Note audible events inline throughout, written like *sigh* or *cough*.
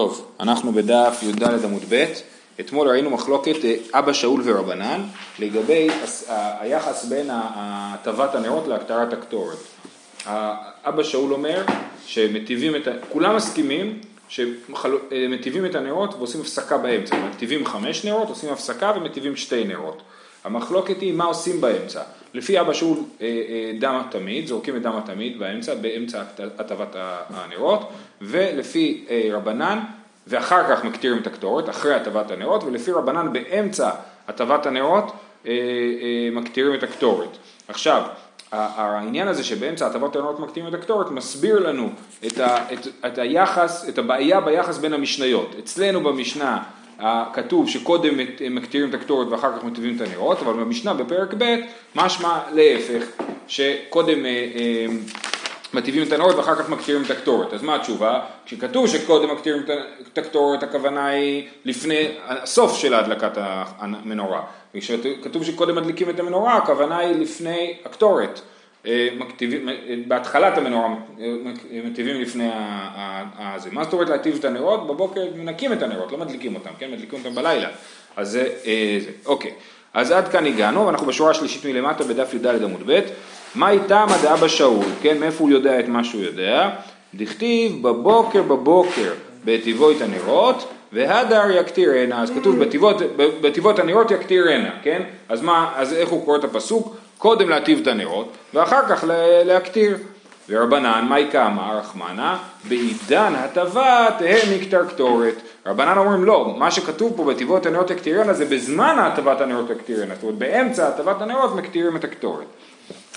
טוב, אנחנו בדף י"ד עמוד ב', אתמול ראינו מחלוקת אה, אבא שאול ורבנן לגבי היחס בין הטבת הנרות להקטרת הקטורת. אבא שאול אומר שמטיבים את, כולם מסכימים שמטיבים את הנרות ועושים הפסקה באמצע, מטיבים חמש נרות, עושים הפסקה ומטיבים שתי נרות. המחלוקת היא מה עושים באמצע. לפי אבא שאול אה, אה, דם התמיד, זורקים את דם התמיד באמצע, באמצע הטבת הנרות, ולפי אה, רבנן, ואחר כך מקטירים את הקטורת, אחרי הטבת הנרות, ולפי רבנן באמצע הטבת הנרות מקטירים את הקטורת. עכשיו, העניין הזה שבאמצע הטבות הנרות מקטירים את הקטורת מסביר לנו את, ה, את, את היחס, את הבעיה ביחס בין המשניות. אצלנו במשנה כתוב שקודם מקטירים את הקטורת ואחר כך מטביעים את הנרות, אבל במשנה בפרק ב' משמע להפך, שקודם אה, אה, מטביעים את הנרות ואחר כך מקטירים את הקטורת. אז מה התשובה? כשכתוב שקודם מקטירים את הקטורת הכוונה היא לפני הסוף של הדלקת המנורה. וכשכתוב שקודם מדליקים את המנורה הכוונה היא לפני הקטורת. בהתחלת המנורה מטיבים לפני הזה. מה זאת אומרת להטיב את הנרות? בבוקר מנקים את הנרות, לא מדליקים אותם, כן? מדליקים אותם בלילה. אז זה, אה, זה, אוקיי. אז עד כאן הגענו, ואנחנו בשורה השלישית מלמטה בדף י"ד עמוד ב', מה איתם הדאבא שאול, כן? מאיפה הוא יודע את מה שהוא יודע? דכתיב בבוקר בבוקר בטיבו את הנרות, והדר יקטירנה, אז כתוב בטיבות הנרות יקטירנה, כן? אז מה, אז איך הוא קורא את הפסוק? קודם להטיב את הנרות, ואחר כך להקטיר. ורבנן, מהי כאמר, רחמנה, בעידן הטבה תהא מקטר קטורת. רבנן אומרים לא, מה שכתוב פה בטבעות הנרות יקטירנה זה בזמן הטבת הנרות יקטירנה, זאת אומרת באמצע הטבת הנרות מקטירים את הקטורת.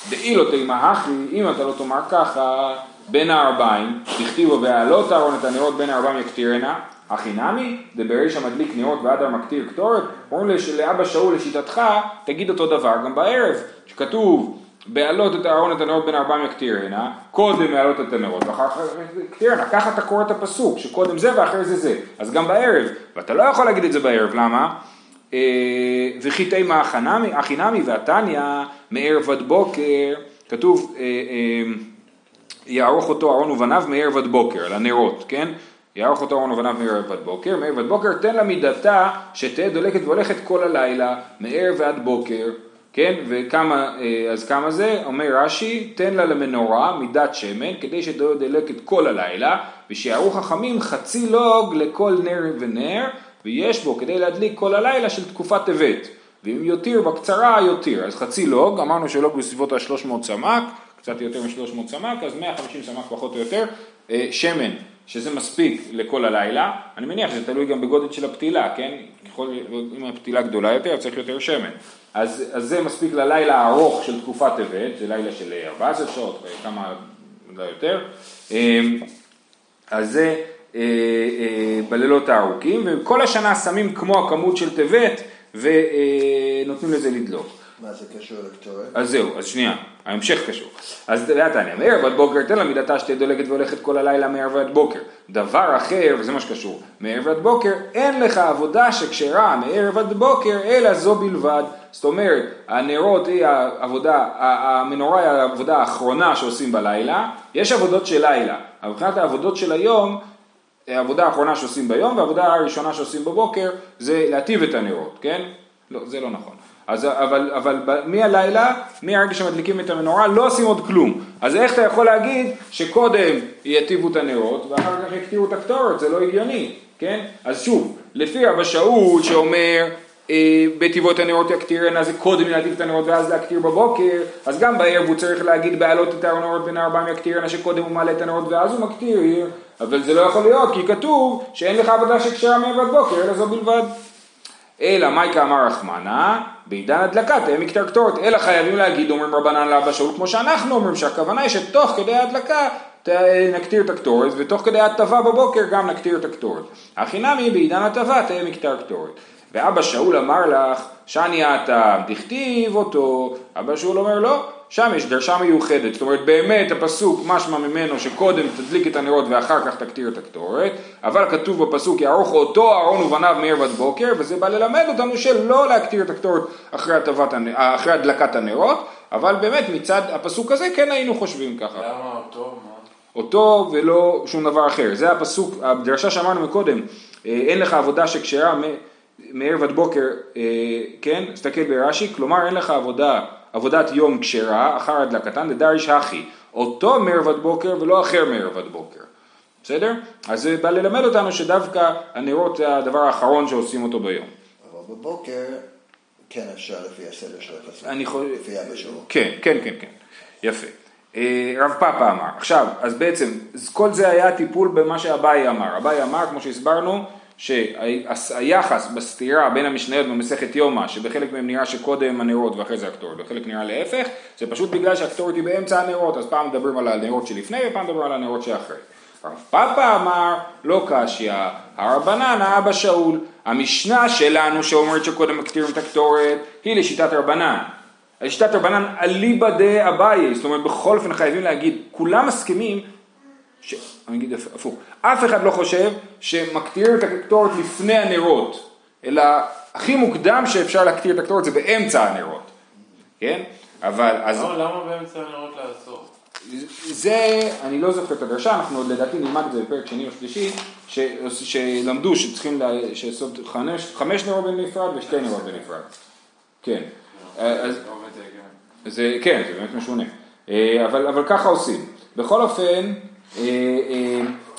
דאי לא תימא הכי, אם אתה לא תאמר ככה, בין הארבעים, תכתיבו והעלות אהרון את הנרות בין הארבעים יקטירנה, הכי נמי, דבריש המדליק נרות ועד מקטיר קטורת, אומרים לאבא שאול לשיטתך, תגיד אותו דבר גם בערב, שכתוב בעלות את הארון את הנרות בין ארבעים יקטירנה, קודם להעלות את הנרות ואחר כך יקטירנה, ככה אתה קורא את הפסוק, שקודם זה ואחרי זה זה, אז גם בערב, ואתה לא יכול להגיד את זה בערב, למה? אה, וכי תימא הכי נמי והתניא מערב עד בוקר, כתוב אה, אה, יערוך אותו ארון ובניו מערב עד בוקר, על הנרות, כן? יערוך אותו ארון ובניו מערב עד בוקר, מערב עד בוקר תן לה מידתה שתהיה דולקת והולכת כל הלילה, מערב ועד בוקר, כן, וכמה, אה, אז כמה זה? אומר רש"י, תן לה למנורה מידת שמן, כדי שתהיה דולקת כל הלילה, ושיערו חכמים חצי לוג לכל נר ונר, ויש בו כדי להדליק כל הלילה של תקופת טבת. ואם יותיר בקצרה יותיר, אז חצי לוג, אמרנו שלוג בסביבות ה-300 סמ"ק, קצת יותר מ-300 סמ"ק, אז 150 סמ"ק פחות או יותר, אה, שמן שזה מספיק לכל הלילה, אני מניח שזה תלוי גם בגודל של הפתילה, כן? ככל, אם הפתילה גדולה יותר, צריך יותר שמן. אז, אז זה מספיק ללילה הארוך של תקופת טבת, זה לילה של 14 שעות, כמה, לא יותר. אמ, אז זה אה, אה, בלילות הארוכים, וכל השנה שמים כמו הכמות של טבת ונותנים לזה לדלוק. מה זה קשור לקטורת? אז זהו, אז שנייה, ההמשך קשור. אז זה התניא, מערב עד בוקר תן לה מידתה שתהיה דולקת והולכת כל הלילה מערב עד בוקר. דבר אחר, וזה מה שקשור, מערב עד בוקר אין לך עבודה שכשרה מערב עד בוקר, אלא זו בלבד. זאת אומרת, הנרות היא העבודה, המנורה היא העבודה האחרונה שעושים בלילה, יש עבודות של לילה, אבל מבחינת העבודות של היום, העבודה האחרונה שעושים ביום והעבודה הראשונה שעושים בבוקר זה להטיב את הנרות, כן? לא, זה לא נכון. אז, אבל, אבל מהלילה, מהרגע שמדליקים את המנורה, לא עושים עוד כלום. אז איך אתה יכול להגיד שקודם יטיבו את הנרות ואחר כך יקטירו את הקטורת? זה לא הגיוני, כן? אז שוב, לפי אבא שאול שאומר אה, בטבעות הנרות יקטירנה זה קודם להטיב את הנרות ואז להקטיר בבוקר, אז גם בערב הוא צריך להגיד בעלות את הנרות בין הארבעים יקטירנה שקודם הוא מעלה את הנרות ואז הוא מקטיר, אבל זה לא יכול להיות כי כתוב שאין לך עבודה שקשרה מערב עד בוקר אלא זו בלבד. אלא מייקה אמר רחמנה, בעידן הדלקה תהיה מקטר קטורת, אלא חייבים להגיד, אומרים רבנן לאבא שאול, כמו שאנחנו אומרים, שהכוונה היא שתוך כדי ההדלקה נקטיר את הקטורת, ותוך כדי הטבה בבוקר גם נקטיר את הקטורת. הכי נמי בעידן הטבה תהיה מקטר קטורת. ואבא שאול אמר לך, שאני אתה, דכתיב אותו, אבא שאול אומר לא, שם יש דרשה מיוחדת, זאת אומרת באמת הפסוק משמע ממנו שקודם תדליק את הנרות ואחר כך תקטיר את הקטורת, אבל כתוב בפסוק יערוך אותו אהרון ובניו מערב עד בוקר, וזה בא ללמד אותנו שלא להקטיר את הקטורת אחרי, הטבת, אחרי הדלקת הנרות, אבל באמת מצד הפסוק הזה כן היינו חושבים ככה. למה אותו? אותו ולא שום דבר אחר. זה הפסוק, הדרשה שאמרנו מקודם, אה, אין לך עבודה שכשרה מערב עד בוקר, אה, כן, תסתכל ברש"י, כלומר אין לך עבודה, עבודת יום כשרה, אחר הדלקתן, לדריש הכי, אותו מערב עד בוקר ולא אחר מערב עד בוקר. בסדר? אז זה בא ללמד אותנו שדווקא הנרות זה הדבר האחרון שעושים אותו ביום. אבל בבוקר כן אפשר לפי הסדר של. אני יכול... לפי אבא שלו. כן, כן, כן, כן, יפה. אה, רב פאפה אמר, עכשיו, אז בעצם כל זה היה טיפול במה שאביי אמר. אביי אמר, כמו שהסברנו, שהיחס בסתירה בין המשניות במסכת יומא, שבחלק מהם נראה שקודם הנרות ואחרי זה הקטורת, בחלק נראה להפך, זה פשוט בגלל שהקטורת היא באמצע הנרות, אז פעם מדברים על הנרות שלפני ופעם מדברים על הנרות שאחרי. רב פאפה אמר, לא קשיא, הרבנן האבא שאול. המשנה שלנו שאומרת שקודם מקטירים את הקטורת, היא לשיטת רבנן. לשיטת רבנן אליבא דה אביי, זאת אומרת בכל אופן חייבים להגיד, כולם מסכימים, ש... אני אגיד הפוך, אף אחד לא חושב שמקטירים את הקטורת לפני הנרות, אלא הכי מוקדם שאפשר להקטיר את הקטורת זה באמצע הנרות, כן? אבל אז... למה, למה באמצע הנרות לעשות? זה, אני לא זוכר את הדרשה, אנחנו עוד לדעתי נלמד את זה בפרק שני או שלישי, ש, שלמדו שצריכים לעשות חמש, חמש נרות בנפרד ושתי נרות בנפרד. כן. אז, זה, כן, זה באמת משונה. אה, אבל, אבל ככה עושים. בכל אופן, אה, אה,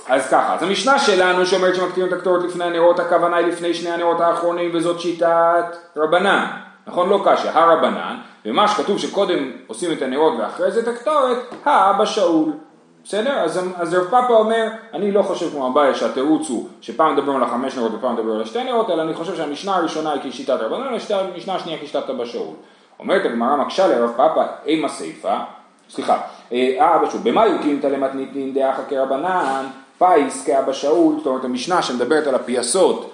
אז ככה, אז המשנה שלנו שאומרת שמקטינים את הקטורת לפני הנרות, הכוונה היא לפני שני הנרות האחרונים וזאת שיטת רבנן. נכון? לא קשה, הרבנן, ומה שכתוב שקודם עושים את הנרות ואחרי זה את הקטורת, האבא שאול. בסדר? אז, אז רב פאפה אומר, אני לא חושב כמו אביי שהתירוץ הוא שפעם מדברים על החמש נרות ופעם מדברים על השתי נרות, אלא אני חושב שהמשנה הראשונה היא כשיטת רבנן, והמשנה השנייה כשיטת אבא שאול. אומרת הגמרא מקשה לרב פאפה, אימה סיפה, סליחה, אה אבא שאול, במה יוקים תלמתניתין דאחא כרבנן, פייס כאבא שאול, זאת אומרת המשנה שמדברת על הפייסות,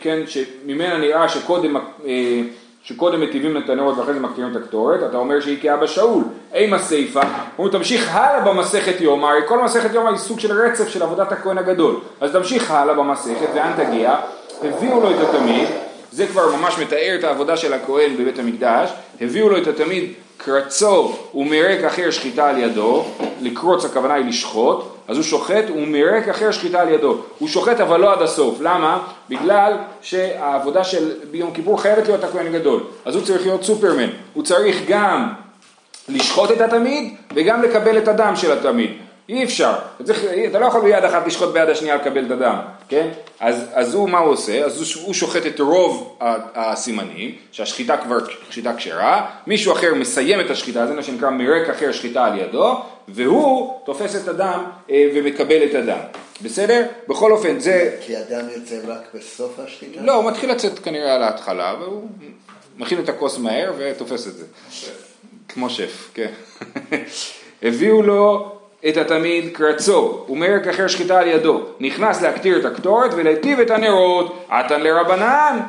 כן, שממנה נראה שקודם אה, שקודם מטיבים את הנרות ואחרי זה מקטירים את הקטורת, אתה אומר שהיא כאבא שאול, אימה סיפה, הוא תמשיך הלאה במסכת יומא, הרי כל מסכת יומא היא סוג של רצף של עבודת הכהן הגדול, אז תמשיך הלאה במסכת, לאן תגיע? הביאו לו את התמיד, זה כבר ממש מתאר את העבודה של הכהן בבית המקדש, הביאו לו את התמיד קרצו ומרק אחר שחיטה על ידו, לקרוץ הכוונה היא לשחוט, אז הוא שוחט ומרק אחר שחיטה על ידו. הוא שוחט אבל לא עד הסוף. למה? בגלל שהעבודה של ביום כיפור חייבת להיות הכהן הגדול. אז הוא צריך להיות סופרמן. הוא צריך גם לשחוט את התמיד וגם לקבל את הדם של התמיד. אי אפשר, אתה, צריך, אתה לא יכול ביד אחת לשחוט ביד השנייה לקבל את הדם, כן? אז, אז הוא, מה הוא עושה? אז הוא, שוחט את רוב הסימנים, שהשחיטה כבר שחיטה כשרה, מישהו אחר מסיים את השחיטה, זה מה שנקרא מרק אחר שחיטה על ידו, והוא תופס את הדם אה, ומקבל את הדם. בסדר? בכל אופן זה... כי הדם יוצא רק בסוף השחיטה? לא, הוא מתחיל לצאת כנראה על ההתחלה, והוא מכין את הכוס מהר ותופס את זה. כמו שף, כן. *laughs* הביאו לו את התמיד קרצו, ומרק אחר שחיטה על ידו, נכנס להקטיר את הקטורת ולהיטיב את הנרות, עתן לרבנן.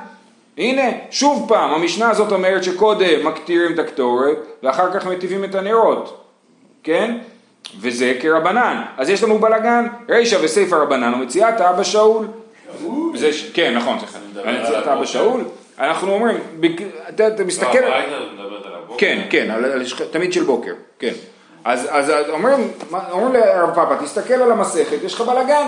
הנה, שוב פעם, המשנה הזאת אומרת שקודם מקטירים את הקטורת ואחר כך מטיבים את הנרות, כן? וזה כרבנן. אז יש לנו בלגן, רישא וסיפא רבנן ומציאת אבא שאול. זה, כן, נכון, סליחה. מציאת אבא שאול. אנחנו אומרים, אתה מסתכל... כן, כן, תמיד של בוקר, כן. אז, אז אומרים, אומרים לרב פאפה, תסתכל על המסכת, יש לך בלאגן.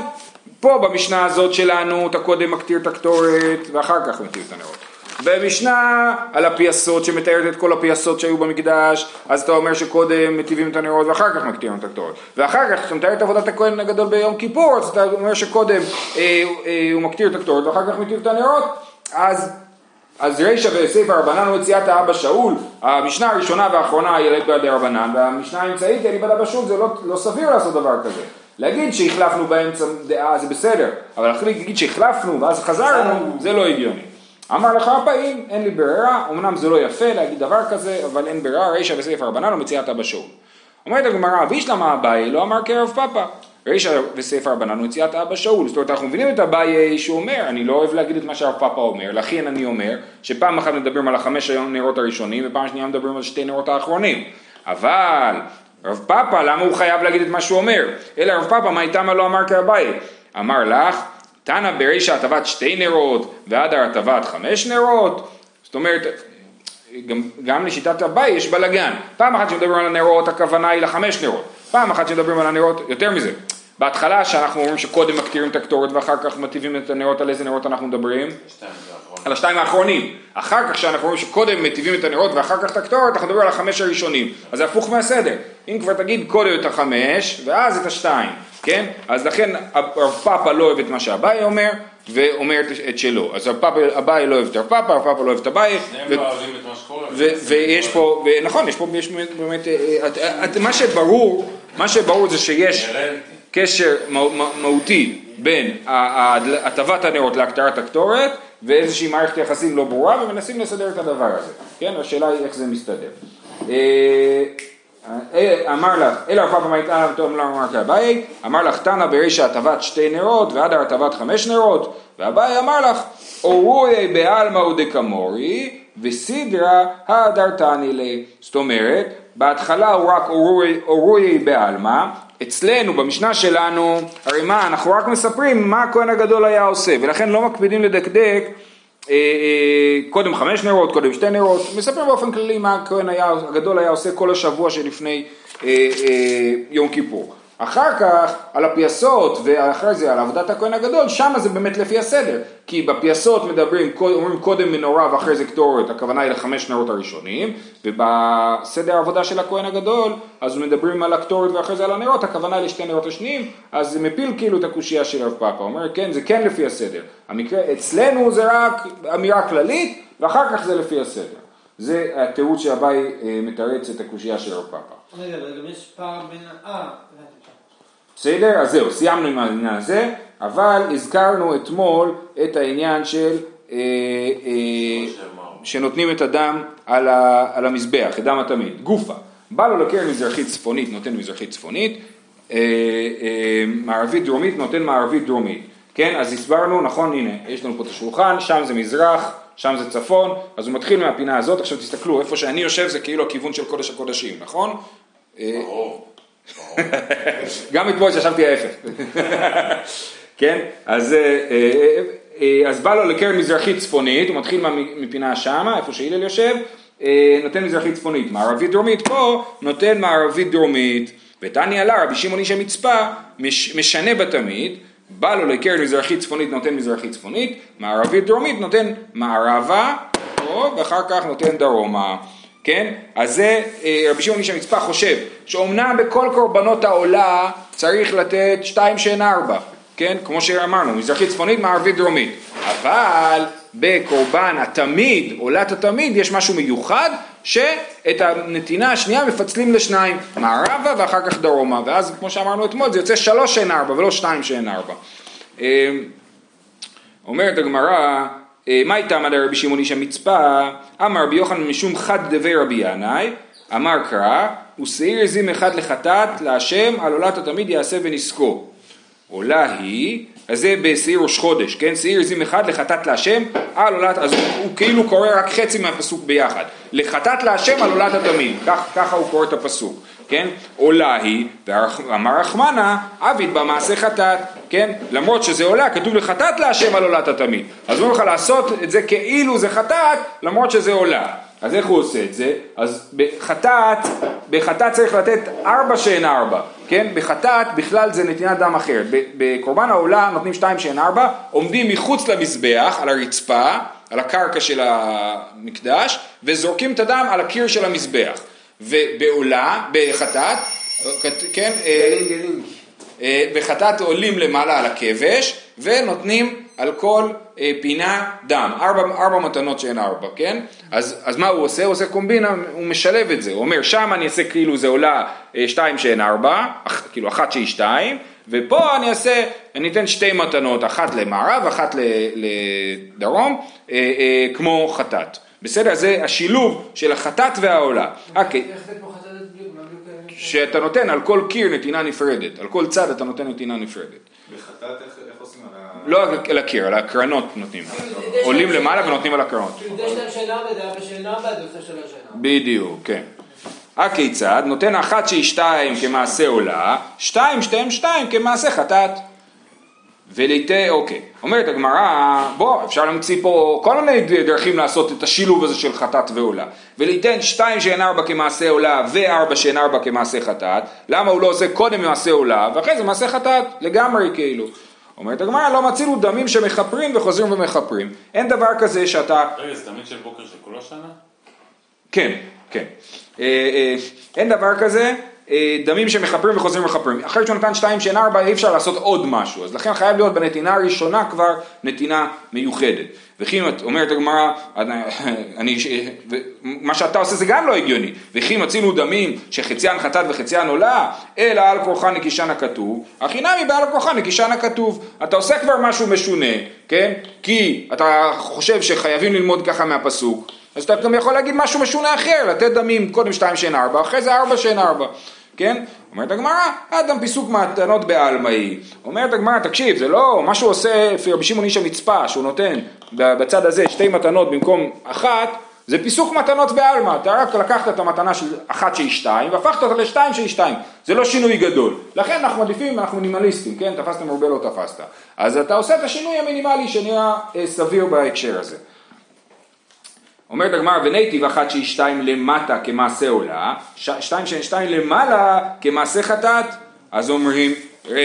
פה במשנה הזאת שלנו, אתה קודם מקטיר את הקטורת ואחר כך מקטיר את הנרות. במשנה על הפייסות שמתארת את כל הפייסות שהיו במקדש, אז אתה אומר שקודם מטיבים את הנרות ואחר כך מקטירים את הקטורת. ואחר כך אתה מתאר את עבודת הכהן הגדול ביום כיפור, אז אתה אומר שקודם אה, אה, הוא מקטיר את הקטורת ואחר כך מטיב את הנרות, אז אז רישא וספר רבנן ומציאת האבא שאול, המשנה הראשונה והאחרונה היא אלת בידי רבנן, והמשנה האמצעית אלת בידי אבא שאול, זה לא, לא סביר לעשות דבר כזה. להגיד שהחלפנו באמצע דעה זה בסדר, אבל להגיד שהחלפנו ואז חזרנו, זה לא הגיוני. אמר לך פעיל, אין לי ברירה, אמנם זה לא יפה להגיד דבר כזה, אבל אין ברירה, רישא וספר רבנן ומציאת אבא שאול. אומרת הגמרא, בישלמה אביי לא אמר קרב פאפה. רישא וספר רבנן הוא יציאת אבא שאול, זאת אומרת אנחנו מבינים את אביי שהוא אומר, אני לא אוהב להגיד את מה שהרב פאפה אומר, לכן אני אומר שפעם אחת מדברים על החמש נרות הראשונים ופעם שנייה מדברים על שתי נרות האחרונים, אבל רב פאפה למה הוא חייב להגיד את מה שהוא אומר, אלא רב פאפה מה איתם לא אמר כאביי, אמר לך תנא ברישא הטבת שתי נרות והדר הטבת חמש נרות, זאת אומרת גם, גם לשיטת אביי יש בלאגן, פעם אחת שמדברים על הנרות הכוונה היא לחמש נרות. פעם אחת שמדברים על הנרות, יותר מזה, בהתחלה שאנחנו אומרים שקודם מקטירים את הקטורת ואחר כך מטיבים את הנרות, על איזה נרות אנחנו מדברים? על השתיים האחרונים. אחר כך שאנחנו רואים שקודם מטיבים את הנרות ואחר כך את הקטורת, אנחנו מדברים על החמש הראשונים. אז זה הפוך מהסדר. אם כבר תגיד קודם את החמש, ואז את השתיים, כן? אז לכן הרב פאפה לא אוהב את מה שאביי אומר, ואומר את- שלו. אז אביי לא אוהב את הרב פאפה, הרב פאפה לא אוהב את אביי. שניהם לא אוהבים את מה שקורה. ויש פה, ונכון, יש פה באמת, אה, אה, מה שברור, מה שברור זה שיש. קשר מה- מה- מהותי בין הטבת הנרות להקטרת הקטורת ואיזושהי מערכת יחסים לא ברורה ומנסים לסדר את הדבר הזה, כן? השאלה היא איך זה מסתדר. אה, אה, אמר לך, אלא רפא במאית עליו תום לא אמר כאביי, אמר לך תנא ברישא הטבת שתי נרות והדר הטבת חמש נרות, ואביי אמר לך, אורוי בעלמא ודקמורי וסידרא הדרתני לי. זאת אומרת, בהתחלה הוא רק אורוי- אורוי בעלמא, אצלנו, במשנה שלנו, הרי מה, אנחנו רק מספרים מה הכהן הגדול היה עושה, ולכן לא מקפידים לדקדק אה, אה, קודם חמש נרות, קודם שתי נרות, מספרים באופן כללי מה הכהן הגדול היה עושה כל השבוע שלפני אה, יום כיפור. אחר כך על הפייסות ואחרי זה על עבודת הכהן הגדול, שם זה באמת לפי הסדר, כי בפייסות מדברים, אומרים קודם מנורה ואחרי זה קטורת, הכוונה היא לחמש נרות הראשונים, ובסדר העבודה של הכהן הגדול, אז מדברים על הקטורת ואחרי זה על הנרות, הכוונה היא לשתי נרות השניים, אז זה מפיל כאילו את הקושייה של רב פאפה, אומר כן, זה כן לפי הסדר, המקרה, אצלנו זה רק אמירה כללית, ואחר כך זה לפי הסדר. זה התירוץ שאביי אה, מתרץ את הקושייה של רב פאפה. רגע, אבל גם יש פער בין... ה- אה. בסדר? אז זהו, סיימנו עם העניין הזה, אבל הזכרנו אתמול את העניין של אה, שנותנים את הדם על, ה, על המזבח, את דם התמיד, גופה. בא לו לקרן מזרחית צפונית, נותן מזרחית צפונית, אה, אה, מערבית דרומית, נותן מערבית דרומית. כן, אז הסברנו, נכון, הנה, יש לנו פה את השולחן, שם זה מזרח, שם זה צפון, אז הוא מתחיל מהפינה הזאת, עכשיו תסתכלו, איפה שאני יושב זה כאילו הכיוון של קודש הקודשים, נכון? ברור. *laughs* גם אתמול שישבתי ההפך. *laughs* כן? אז, אה, אה, אה, אז בא לו לקרן מזרחית צפונית, הוא מתחיל מפינה שמה, איפה שהלל יושב, נותן מזרחית צפונית. מערבית דרומית פה, נותן מערבית דרומית. ותניא לה, רבי שמעון איש המצפה, מש, משנה בתמיד, בא לו לקרן מזרחית צפונית, נותן מזרחית צפונית, מערבית דרומית, נותן מערבה, ואחר כך נותן דרומה. כן? אז זה אה, רבי שמעון איש המצפה חושב שאומנם בכל קורבנות העולה צריך לתת שתיים שאין ארבע, כן? כמו שאמרנו, מזרחית צפונית, מערבית דרומית. אבל בקורבן התמיד, עולת התמיד, יש משהו מיוחד שאת הנתינה השנייה מפצלים לשניים, מערבה ואחר כך דרומה, ואז כמו שאמרנו אתמול זה יוצא שלוש שאין ארבע ולא שתיים שאין ארבע. אה, אומרת הגמרא, אה, מה איתה אמר רבי שמעון איש המצפה, אמר רבי יוחנן משום חד דבי רבי ינאי, אמר קרא, ושעיר עזים אחד לחטאת להשם על עולת התמיד יעשה ונזקו. עולה היא, אז זה בשעיר ראש חודש, כן? שעיר עזים אחד לחטאת להשם על עולת, אז הוא, הוא כאילו קורא רק חצי מהפסוק ביחד. לחטאת להשם על עולת התמיד, כך, ככה הוא קורא את הפסוק, כן? עולה היא, ואמר רחמנה, עביד במעשה חטאת, כן? למרות שזה עולה, כתוב לחטאת להשם על עולת התמיד. אז אומרים לך לעשות את זה כאילו זה חטאת, למרות שזה עולה. אז איך הוא עושה את זה? אז בחטאת, בחטאת צריך לתת ארבע שאין ארבע, כן? בחטאת בכלל זה נתינת דם אחרת. בקורבן העולה נותנים שתיים שאין ארבע, עומדים מחוץ למזבח, על הרצפה, על הקרקע של המקדש, וזורקים את הדם על הקיר של המזבח. ובעולה, בחטאת, כן? אה. אה, בחטאת עולים למעלה על הכבש ונותנים על כל אה, פינה דם, ארבע, ארבע מתנות שאין ארבע, כן? אז, אז מה הוא עושה? הוא עושה קומבינה, הוא משלב את זה, הוא אומר שם אני אעשה כאילו זה עולה אה, שתיים שאין ארבע, אח, כאילו אחת שהיא שתיים, ופה אני אעשה, אני אתן שתי מתנות, אחת למערב, אחת לדרום, אה, אה, כמו חטאת. בסדר? זה השילוב של החטאת והעולה. אוקיי. איך זה פה חטאת בדיוק? מה בדיוק ה- שאתה נותן על כל קיר נתינה נפרדת, על כל צד אתה נותן נתינה נפרדת. בחטאת איך עושים על ה... לא על הקיר, על הקרנות נותנים. עולים למעלה ונותנים על הקרנות. שינה. בדיוק, כן. הכיצד? נותן אחת שהיא שתיים כמעשה עולה, שתיים שתיהם שתיים כמעשה חטאת. וליטה, אוקיי, אומרת הגמרא, בוא, אפשר להמציא פה כל מיני דרכים לעשות את השילוב הזה של חטאת ועולה. וליתן שתיים שאין ארבע כמעשה עולה וארבע שאין ארבע כמעשה חטאת, למה הוא לא עושה קודם מעשה עולה ואחרי זה מעשה חטאת, לגמרי כאילו. אומרת הגמרא, לא מצינו דמים שמכפרים וחוזרים ומכפרים. אין דבר כזה שאתה רגע, זה תמיד של בוקר של כל השנה? כן, כן. אה, אה, אין דבר כזה, דמים שמכפרים וחוזרים ומכפרים. אחרי שהוא נתן שתיים שאין ארבע אי אפשר לעשות עוד משהו, אז לכן חייב להיות בנתינה הראשונה כבר נתינה מיוחדת. וכי אומרת הגמרא, אני, *laughs* מה שאתה עושה זה גם לא הגיוני. וכי מצינו דמים שחציין חטאת וחציין עולה, אלא על כורחן נקישן הכתוב, הכי נמי בעל כורחן נקישן הכתוב. אתה עושה כבר משהו משונה, כן? כי אתה חושב שחייבים ללמוד ככה מהפסוק, אז אתה גם יכול להגיד משהו משונה אחר, לתת דמים קודם שתיים שאין ארבע, אחרי זה ארבע שאין ארבע, כן? אומרת הגמרא, אדם פיסוק מתנות בעלמא היא. אומרת הגמרא, תקשיב, זה לא, מה שהוא עושה לפי רבי שמעון איש המצפה, שהוא נותן בצד הזה שתי מתנות במקום אחת, זה פיסוק מתנות בעלמא, אתה רק לקחת את המתנה של אחת שהיא שתיים, והפכת אותה לשתיים שהיא שתיים, זה לא שינוי גדול. לכן אנחנו מעדיפים, אנחנו מינימליסטים, כן? תפסת מרובה לא תפסת. אז אתה עושה את השינוי המינימלי שנראה אה, סביר בהקשר הזה. אומרת הגמרא ונייטיב אחת שהיא שתיים למטה כמעשה עולה, ש- שתיים שהן שתיים למעלה כמעשה חטאת, אז אומרים, אה,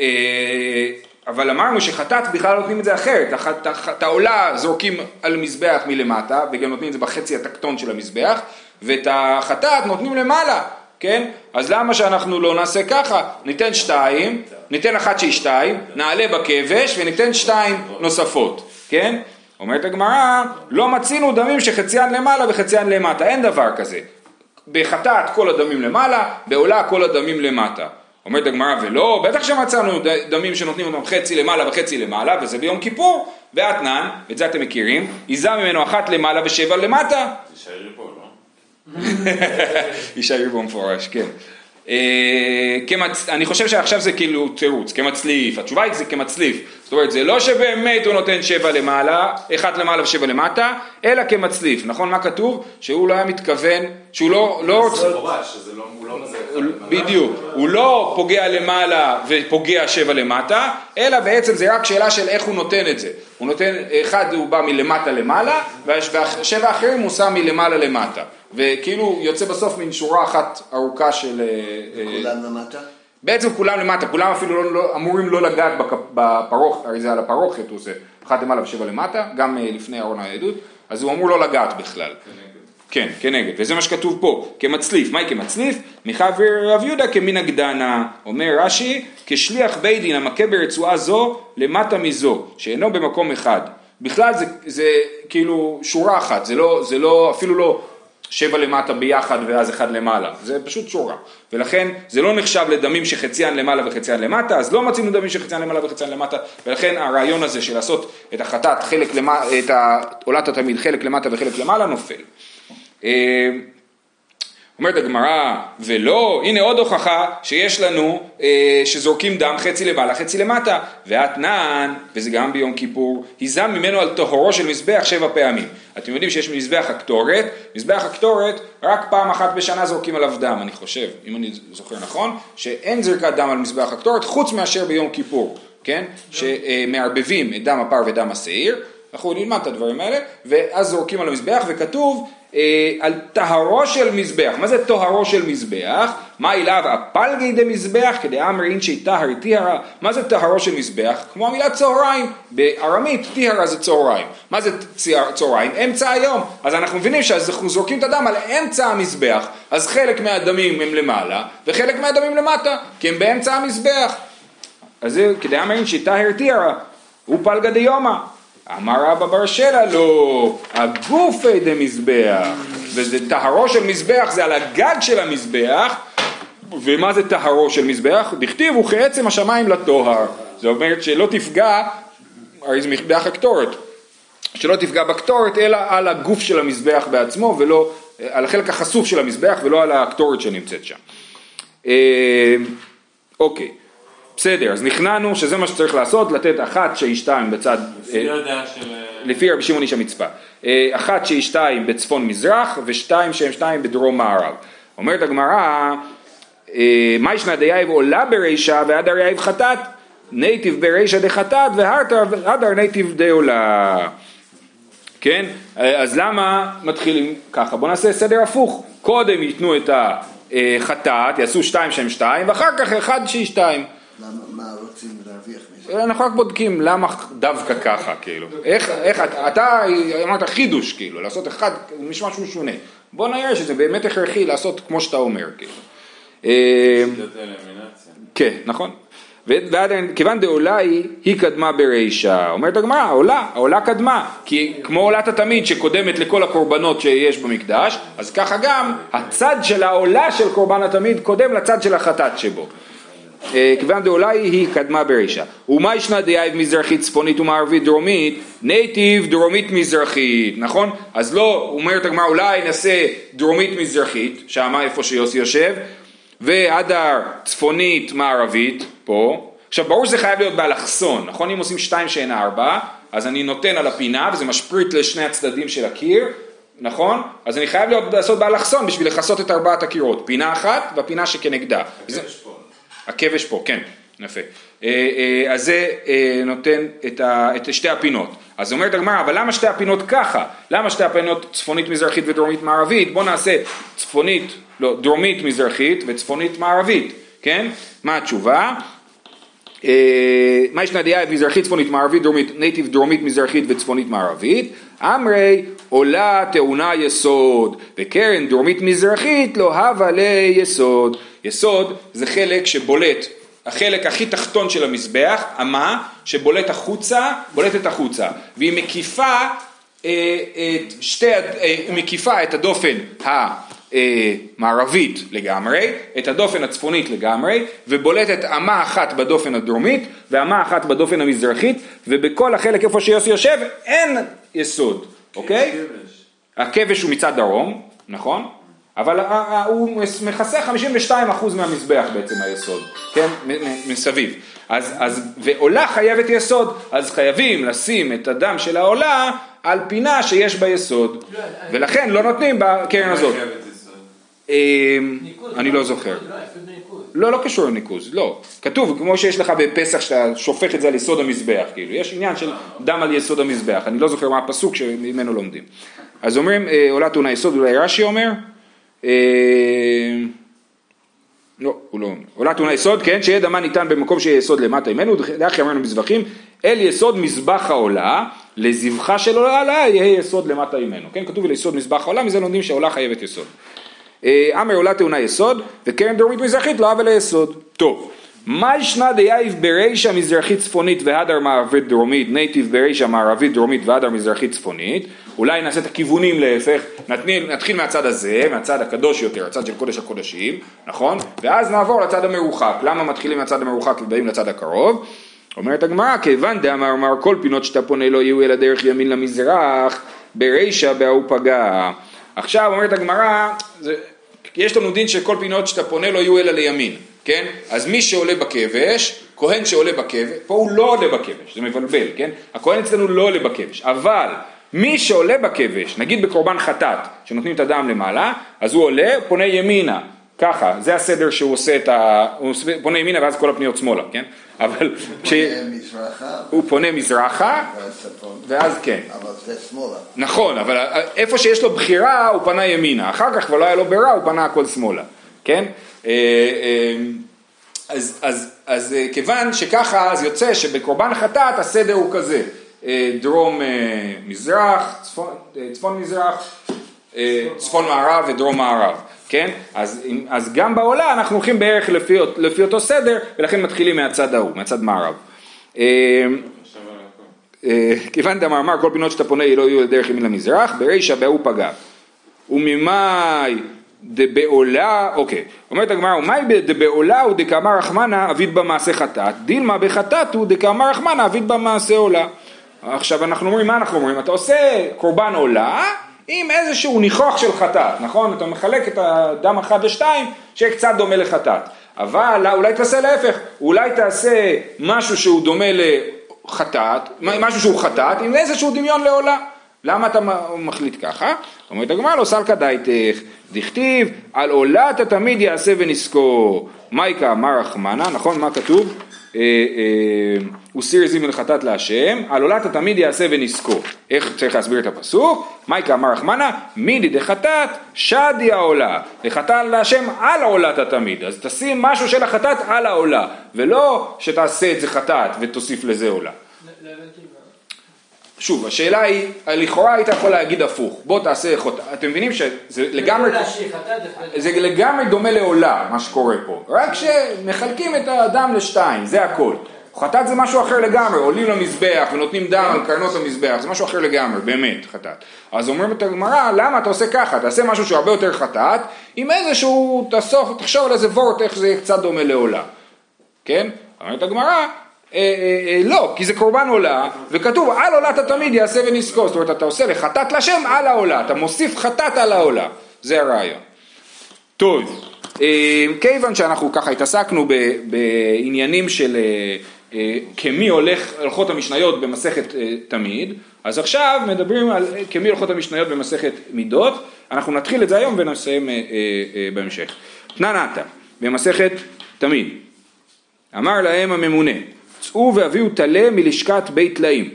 אה, אבל אמרנו שחטאת בכלל נותנים את זה אחרת, את העולה זורקים על מזבח מלמטה, וגם נותנים את זה בחצי התקטון של המזבח, ואת החטאת נותנים למעלה, כן? אז למה שאנחנו לא נעשה ככה? ניתן שתיים, ניתן אחת שהיא שתיים, נעלה בכבש וניתן שתיים נוספות, כן? אומרת הגמרא, לא מצינו דמים שחציין למעלה וחציין למטה, אין דבר כזה. בחטאת כל הדמים למעלה, בעולה כל הדמים למטה. אומרת הגמרא, ולא, בטח שמצאנו דמים שנותנים אותם חצי למעלה וחצי למעלה, וזה ביום כיפור, ואתנן, את זה אתם מכירים, עיזה ממנו אחת למעלה ושבע למטה. תישארי פה, לא? *laughs* יישאר במפורש, כן. אה, כמצ... אני חושב שעכשיו זה כאילו תירוץ, כמצליף, התשובה היא זה כמצליף, זאת אומרת זה לא שבאמת הוא נותן שבע למעלה, אחד למעלה ושבע למטה, אלא כמצליף, נכון מה כתוב? שהוא לא היה מתכוון, שהוא לא, לא לא, הוא לא. בדיוק, הוא לא פוגע למעלה ופוגע שבע למטה, אלא בעצם זה רק שאלה של איך הוא נותן את זה. הוא נותן, אחד הוא בא מלמטה למעלה, והשבע האחרים הוא שם מלמעלה למטה. וכאילו יוצא בסוף מין שורה אחת ארוכה של... אה, אה, כולם למטה? בעצם כולם למטה, כולם אפילו לא, לא, אמורים לא לגעת בפרוכת, הרי זה על הפרוכת הוא עושה, אחת למעלה ושבע למטה, גם אה, לפני ארון העדות, אז הוא אמור לא לגעת בכלל. כן, כנגד, וזה מה שכתוב פה, כמצליף, מהי כמצליף? מחבר רב יהודה כמנהג דנה, אומר רש"י, כשליח בית דין המכה ברצועה זו למטה מזו, שאינו במקום אחד. בכלל זה, זה כאילו שורה אחת, זה לא, זה לא, אפילו לא שבע למטה ביחד ואז אחד למעלה, זה פשוט שורה, ולכן זה לא נחשב לדמים שחציין למעלה וחציין למטה, אז לא מצינו דמים שחציין למעלה וחציין למטה, ולכן הרעיון הזה של לעשות את החטאת חלק למטה, את עולת התלמיד חלק למטה וחלק למעלה נופל. אומרת הגמרא, ולא, הנה עוד הוכחה שיש לנו, אה, שזורקים דם חצי למעלה, חצי למטה, ואתנן, וזה גם ביום כיפור, היזם ממנו על טהורו של מזבח שבע פעמים. אתם יודעים שיש מזבח הקטורת, מזבח הקטורת, רק פעם אחת בשנה זורקים עליו דם, אני חושב, אם אני זוכר נכון, שאין זריקת דם על מזבח הקטורת, חוץ מאשר ביום כיפור, כן? שמערבבים את דם הפר ודם השעיר, אנחנו נלמד את הדברים האלה, ואז זורקים על המזבח, וכתוב על טהרו של מזבח. מה זה טהרו של מזבח? מה אליו הפלגי דמזבח כדי אמר אינשי טהר טיהרה? מה זה טהרו של מזבח? כמו המילה צהריים, בארמית טיהרה זה צהריים. מה זה צהריים? אמצע היום. אז אנחנו מבינים שאנחנו זורקים את הדם על אמצע המזבח, אז חלק מהדמים הם למעלה, וחלק מהדמים למטה, כי הם באמצע המזבח. אז זה כדי אמר אינשי טהר טיהרה, הוא פלגה דיומא. אמר רבא בר שלה לא, הגופי דמזבח, וזה טהרו של מזבח זה על הגג של המזבח, ומה זה טהרו של מזבח? דכתיב הוא כעצם השמיים לטוהר, זאת אומרת שלא תפגע, הרי זה מזבח הקטורת, שלא תפגע בקטורת אלא על הגוף של המזבח בעצמו ולא, על החלק החשוף של המזבח ולא על הקטורת שנמצאת שם. אה, אוקיי, בסדר, אז נכנענו שזה מה שצריך לעשות, לתת אחת שהיא שתיים בצד, לפי אה. אה, רבי שמעון איש המצפה, אה, אחת שהיא שתיים בצפון מזרח ושתיים שהן שתיים בדרום מערב. אומרת הגמרא, מאי שנא דיהיב עולה ברישא והדר יהיב חטאת? ניתיב ברישא דחטאת והדר ניתיב דעולה. כן? אז למה מתחילים ככה? בואו נעשה סדר הפוך. קודם ייתנו את החטאת, יעשו שתיים שהם שתיים, ואחר כך אחד שהיא שתיים. למה, מה רוצים להרוויח מזה? אנחנו רק בודקים למה דווקא ככה, כאילו. איך, איך, אתה- אמרת חידוש, כאילו, לעשות אחד, נשמע שהוא שונה. בוא נראה שזה באמת הכרחי לעשות כמו שאתה אומר, כאילו. אה. כן, נכון. כיוון דעולה היא, היא קדמה ברישא. אומרת הגמרא, העולה, העולה קדמה. כי כמו עולת התמיד שקודמת לכל הקורבנות שיש במקדש, אז ככה גם הצד של העולה של קורבן התמיד קודם לצד של החטאת שבו. כיוון דעולה היא, קדמה ברישא. ומאי שנא דיהיב מזרחית צפונית ומערבית דרומית? ניתיב דרומית מזרחית, נכון? אז לא, אומרת הגמרא אולי נעשה דרומית מזרחית, שמה איפה שיוסי יושב, והדר צפונית מערבית, פה. עכשיו ברור שזה חייב להיות באלכסון, נכון? אם עושים שתיים שהן ארבע, אז אני נותן על הפינה וזה משפריט לשני הצדדים של הקיר, נכון? אז אני חייב להיות, לעשות באלכסון בשביל לכסות את ארבעת הקירות, פינה אחת והפינה שכנגדה. יש. הכבש פה, כן, יפה. אה, אה, אז זה אה, נותן את, ה, את שתי הפינות. אז אומרת הגמרא, אבל למה שתי הפינות ככה? למה שתי הפינות צפונית מזרחית ודרומית מערבית? בוא נעשה צפונית, לא, דרומית מזרחית וצפונית מערבית, כן? מה התשובה? אה, מה ישנה דעה מזרחית צפונית מערבית דרומית נייטיב דרומית מזרחית וצפונית מערבית? אמרי עולה טעונה יסוד. וקרן דרומית מזרחית לא הווה ליסוד יסוד. זה חלק שבולט. החלק הכי תחתון של המזבח אמה שבולט החוצה בולטת החוצה. והיא מקיפה אה, את שתי, אה, מקיפה את הדופן המערבית לגמרי, את הדופן הצפונית לגמרי, ובולטת אמה אחת בדופן הדרומית ואמה אחת בדופן המזרחית, ובכל החלק איפה שיוסי יושב אין יסוד, אוקיי? כבש. הכבש הוא מצד דרום, נכון? אבל הוא מכסה 52% מהמזבח בעצם היסוד, כן? מסביב. אז, אז, ועולה חייבת יסוד, אז חייבים לשים את הדם של העולה על פינה שיש בה יסוד, ולכן לא נותנים בקרן הזאת. חייבת יסוד. אמ, ניקוז, אני לא זוכר. לא, יסוד ניקוז. לא, לא קשור לניקוז, לא. כתוב, כמו שיש לך בפסח שאתה שופך את זה על יסוד המזבח, כאילו, יש עניין של דם על יסוד המזבח, אני לא זוכר מה הפסוק שממנו לומדים. אז אומרים, אה, עולה טעונה יסוד, אולי רש"י אומר, אה, לא, הוא לא אומר, עולה טעונה יסוד, כן, שיהיה דמה ניתן במקום שיהיה יסוד למטה ממנו, דחי אמרנו מזבחים, אל יסוד מזבח העולה, לזבחה של עולה יהיה יסוד למטה ממנו, כן, כתוב ליסוד מזבח העולה, מזה לומדים שהעולה חייבת יסוד. אה, אמר עולה טעונה יסוד, וקרן דרומית מזרחית לא הווה ליסוד. טוב, מאי שנא דיהיב ברישא מזרחית צפונית והדר מערבית דרומית, ניתיב ברישא מערבית דרומית והדר מזרחית צפונית, אולי נעשה את הכיוונים להפך, נתחיל, נתחיל מהצד הזה, מהצד הקדוש יותר, הצד של קודש הקודשים, נכון? ואז נעבור לצד המרוחק. למה מתחילים מהצד המרוחק ובאים לצד הקרוב? אומרת הגמרא, כיוון דאמר מר כל פינות שאתה פונה לא יהיו אלא דרך ימין למזרח, ברישא בההוא פגע. עכשיו אומרת הגמרא, יש לנו דין שכל פינות שאתה פונה לא יהיו אלא לימין, כן? אז מי שעולה בכבש, כהן שעולה בכבש, פה הוא לא עולה בכבש, זה מבלבל, כן? הכהן אצלנו לא עולה בכבש, אבל מי שעולה בכבש, נגיד בקורבן חטאת, שנותנים את הדם למעלה, אז הוא עולה, פונה ימינה, ככה, זה הסדר שהוא עושה את ה... הוא פונה ימינה ואז כל הפניות שמאלה, כן? אבל כש... אה, מזרחה הוא פונה מזרחה. ואז כן. אבל זה שמאלה. נכון, אבל איפה שיש לו בחירה הוא פנה ימינה, אחר כך כבר לא היה לו ברירה, הוא פנה הכל שמאלה, כן? אה, אה, אז, אז, אז אה, כיוון שככה, אז יוצא שבקורבן חטאת הסדר הוא כזה, דרום מזרח, צפון, צפון מזרח, צפון מערב ודרום מערב, כן? אז, אז גם בעולה אנחנו הולכים בערך לפי, לפי אותו סדר, ולכן מתחילים מהצד ההוא, מהצד מערב. אה. אה, כיוון דאמר אמר כל פינות שאתה פונה לא יהיו לדרך ימין למזרח, ברישא בהוא פגע. וממאי דבעולה, אוקיי, אומרת הגמרא, ומאי דבעולה הוא דקאמר רחמנא אביד במעשה חטאת, דילמה בחטאת הוא דקאמר רחמנא אביד במעשה עולה. עכשיו אנחנו אומרים, מה אנחנו אומרים? אתה עושה קורבן עולה עם איזשהו ניחוח של חטאת, נכון? אתה מחלק את הדם אחד לשתיים שקצת דומה לחטאת. אבל אולי תעשה להפך, אולי תעשה משהו שהוא דומה לחטאת, משהו שהוא חטאת עם איזשהו דמיון לעולה. למה אתה מחליט ככה? אומרת הגמרא לא סלקא דייתך, דכתיב על עולה אתה תמיד יעשה ונזכור. מייקה אמר רחמנה, נכון? מה כתוב? אה, אה, הוא סיר זימן לחטאת להשם, על עולת התמיד יעשה ונזכו. איך צריך להסביר את הפסוק? מייקה אמר רחמנה, מידי דחטאת שדי העולה. לחטאת להשם על עולת התמיד. אז תשים משהו של החטאת על העולה, ולא שתעשה את זה חטאת ותוסיף לזה עולה. לא הבנתי מה. שוב, השאלה היא, לכאורה היית יכול להגיד הפוך, בוא תעשה חוט... אתם מבינים שזה לגמרי, לא דווקא- זה לגמרי דומה לעולה, מה שקורה פה, רק שמחלקים את האדם לשתיים, זה הכל. חטאת זה משהו אחר לגמרי, עולים למזבח ונותנים דם על קרנות המזבח, זה משהו אחר לגמרי, באמת, חטאת. אז אומרים את הגמרא, למה אתה עושה ככה? תעשה משהו שהוא הרבה יותר חטאת, עם איזשהו, תאסוף, תחשוב על איזה וורט, איך זה קצת דומה לעולה. כן? אומרת הגמרא, אה, אה, אה, לא, כי זה קורבן עולה, וכתוב על עולת התמיד יעשה ונזכור, זאת אומרת אתה עושה לחטאת לשם על העולה, אתה מוסיף חטאת על העולה, זה הרעיון. טוב, אה, כיוון שאנחנו ככה התעסקנו ב- בעניינים של אה, אה, כמי הולך הלכות המשניות במסכת אה, תמיד, אז עכשיו מדברים על אה, כמי הלכות המשניות במסכת מידות, אנחנו נתחיל את זה היום ונסיים אה, אה, אה, בהמשך. תנא במסכת תמיד, אמר להם הממונה, צאו והביאו טלה מלשכת בית טלאים.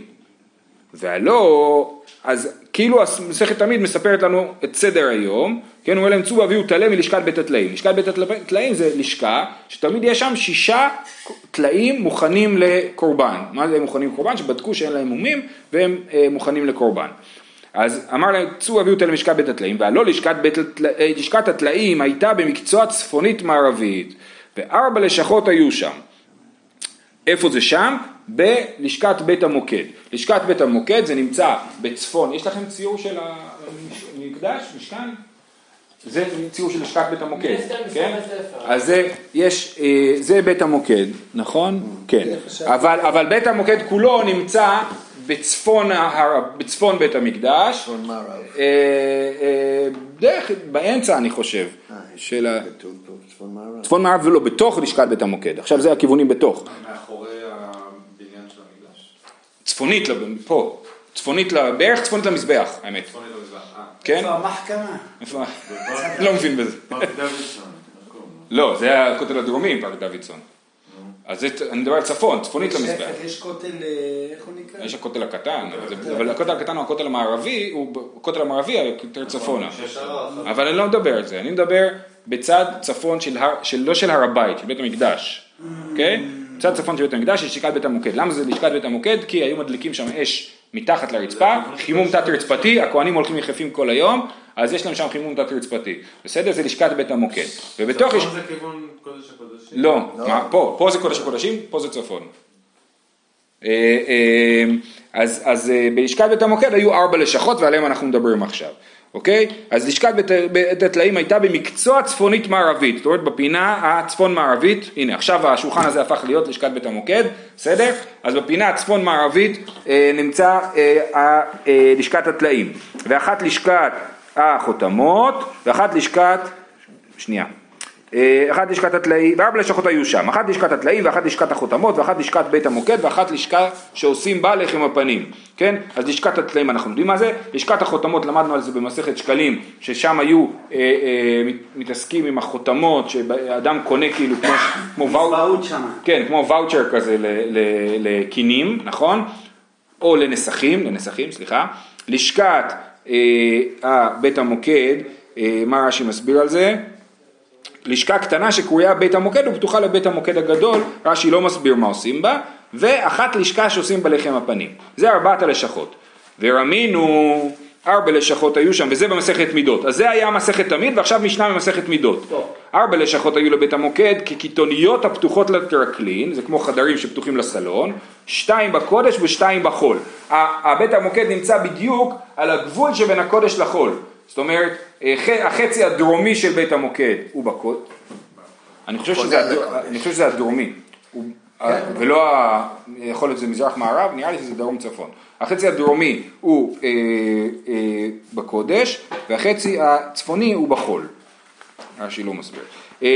והלא, אז כאילו המסכת תמיד מספרת לנו את סדר היום, כן, הוא אומר להם צאו והביאו טלה מלשכת בית הטלאים. לשכת בית הטלאים זה לשכה שתמיד יש שם שישה טלאים מוכנים לקורבן. מה זה מוכנים לקורבן? שבדקו שאין להם מומים והם אה, מוכנים לקורבן. אז אמר להם צאו והביאו טלה מלשכת בית הטלאים, והלא לשכת, בית, אה, לשכת הטלאים הייתה במקצוע צפונית מערבית וארבע לשכות היו שם. איפה זה שם? בלשכת בית המוקד. לשכת בית המוקד זה נמצא בצפון, יש לכם ציור של המקדש, משכן? זה ציור של לשכת בית המוקד, כן? אז זה, יש, אה, זה בית המוקד, נכון? כן. אבל, אבל בית המוקד כולו נמצא בצפון, ההר, בצפון בית המקדש. צפון מערב. אה, אה, דרך, באמצע אני חושב, של ה... צפון מערב. צפון מערב ולא, בתוך לשכת בית המוקד. עכשיו זה הכיוונים בתוך. מאחורי הבניין של המקדש. צפונית, לב- פה, צפונית, ל- בערך צפונית למזבח, האמת. צפונית למזרח. אה, כן? איפה המחכמה? איפה? לא מבין בזה. פארק דוידסון. מקום. לא, זה הכותל הדרומי, פארק דוידסון. אז אני מדבר על צפון, צפונית למזבח. יש כותל, אה, איך הוא נקרא? יש הכותל הקטן, אבל הכותל הקטן הוא הכותל המערבי, הוא הכותל המערבי יותר צפונה. אבל אני לא מדבר על זה, אני מדבר בצד צפון של, לא של הר הבית, של בית המקדש, אוקיי? בצד צפון של בית המקדש יש לשכת בית המוקד. למה זה לשכת בית המוקד? כי היו מדליקים שם אש מתחת לרצפה, חימום תת רצפתי, הכוהנים הולכים יחפים כל היום, אז יש להם שם חימום תת רצפתי. בסדר? זה לשכת בית המוקד. ובתוך יש... צפון זה כיוון קודש הקודשים? לא, מה, פה, פה זה קודש הקודשים, פה זה צפון. אה, אה, אז, אז אה, בלשכת בית המוקד היו ארבע לשכות ועליהם אנחנו מדברים עכשיו, אוקיי? אז לשכת בית, הטלאים הייתה במקצוע צפונית מערבית, זאת אומרת בפינה הצפון מערבית, הנה עכשיו השולחן הזה הפך להיות לשכת בית המוקד, בסדר? אז בפינה הצפון מערבית אה, נמצא אה, אה, לשכת הטלאים, ואחת לשכת החותמות ואחת לשכת, שנייה, אחת לשכת הטלאים, וארבע לשכות היו שם, אחת לשכת הטלאים ואחת לשכת החותמות ואחת לשכת בית המוקד ואחת לשכה שעושים בה לחם הפנים, כן? אז לשכת הטלאים אנחנו יודעים מה זה, לשכת החותמות למדנו על זה במסכת שקלים, ששם היו אה, אה, מת- מתעסקים עם החותמות, שאדם קונה כאילו כמו, כמו ואו- צבאות שמה. כן, כמו ואוצ'ר כזה לקינים, נכון? או לנסחים, לנסחים, סליחה. לשכת אה, אה, בית המוקד, אה, מה רש"י מסביר על זה? לשכה קטנה שקרויה בית המוקד ופתוחה לבית המוקד הגדול, רש"י לא מסביר מה עושים בה, ואחת לשכה שעושים בה לחם הפנים. זה ארבעת הלשכות. ורמינו, ארבע לשכות היו שם, וזה במסכת מידות. אז זה היה מסכת תמיד, ועכשיו משנה במסכת מידות. טוב. ארבע לשכות היו לבית המוקד כקיתוניות הפתוחות לטרקלין, זה כמו חדרים שפתוחים לסלון, שתיים בקודש ושתיים בחול. הבית המוקד נמצא בדיוק על הגבול שבין הקודש לחול. זאת אומרת, אה, החצי הדרומי של בית המוקד הוא בקודש. אני חושב שזה, הדרומי, הוא... ולא, ה... יכול להיות שזה מזרח מערב, נראה לי שזה דרום צפון. החצי הדרומי הוא אה, אה, בקודש, והחצי הצפוני הוא בחול. רש"י לא מסביר. אה,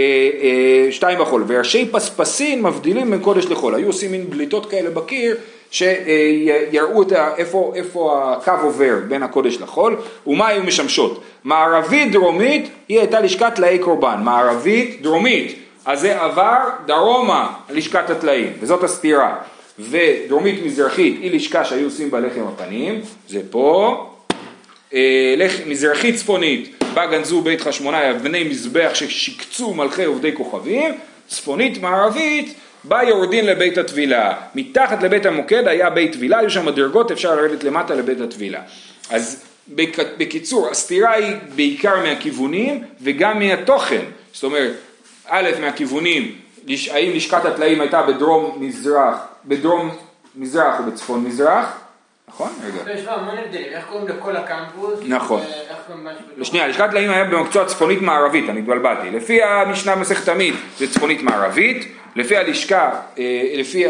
אה, שתיים בחול, וראשי פספסין מבדילים בין קודש לחול. היו עושים מין בליטות כאלה בקיר, שיראו איפה, איפה הקו עובר בין הקודש לחול, ומה היו משמשות. מערבית דרומית היא הייתה לשכת טלאי קורבן, מערבית דרומית. אז זה עבר דרומה לשכת הטלאים, וזאת הסתירה. ודרומית מזרחית היא לשכה שהיו עושים בה לחם הפנים, זה פה. אה, לח... מזרחית צפונית, בה גנזו בית חשמונאי אבני מזבח ששיקצו מלכי עובדי כוכבים, צפונית מערבית, בה יורדין לבית הטבילה. מתחת לבית המוקד היה בית טבילה, היו שם מדרגות, אפשר לרדת למטה לבית הטבילה. אז בק... בקיצור, הסתירה היא בעיקר מהכיוונים וגם מהתוכן. זאת אומרת, א', מהכיוונים, האם לשכת הטלאים הייתה בדרום מזרח, בדרום מזרח או בצפון מזרח, נכון? רגע. יש בה המון הבדלים, איך קוראים לכל הקמפוס? נכון. שנייה, לשכת טלאים היה במקצוע צפונית מערבית, אני התבלבלתי. לפי המשנה במסכת תמיד זה צפונית מערבית, לפי הלשכה, אה, לפי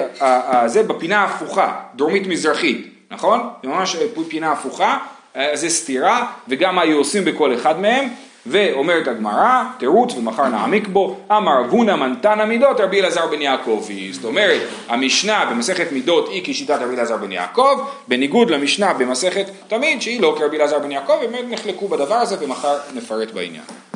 זה בפינה ההפוכה, דרומית מזרחית, נכון? זה ממש אה, פינה הפוכה, אה, זה סתירה, וגם מה היו עושים בכל אחד מהם, ואומרת הגמרא, תירוץ ומחר נעמיק בו, אמר רב הונא מנתן המידות רבי אלעזר בן יעקבי. זאת אומרת, המשנה במסכת מידות היא כשיטת רבי אלעזר בן יעקב, בניגוד למשנה במסכת תמיד שהיא לא כרבי אלעזר בן יעקב, באמת נחלקו בדבר הזה ומחר נפרט בעניין.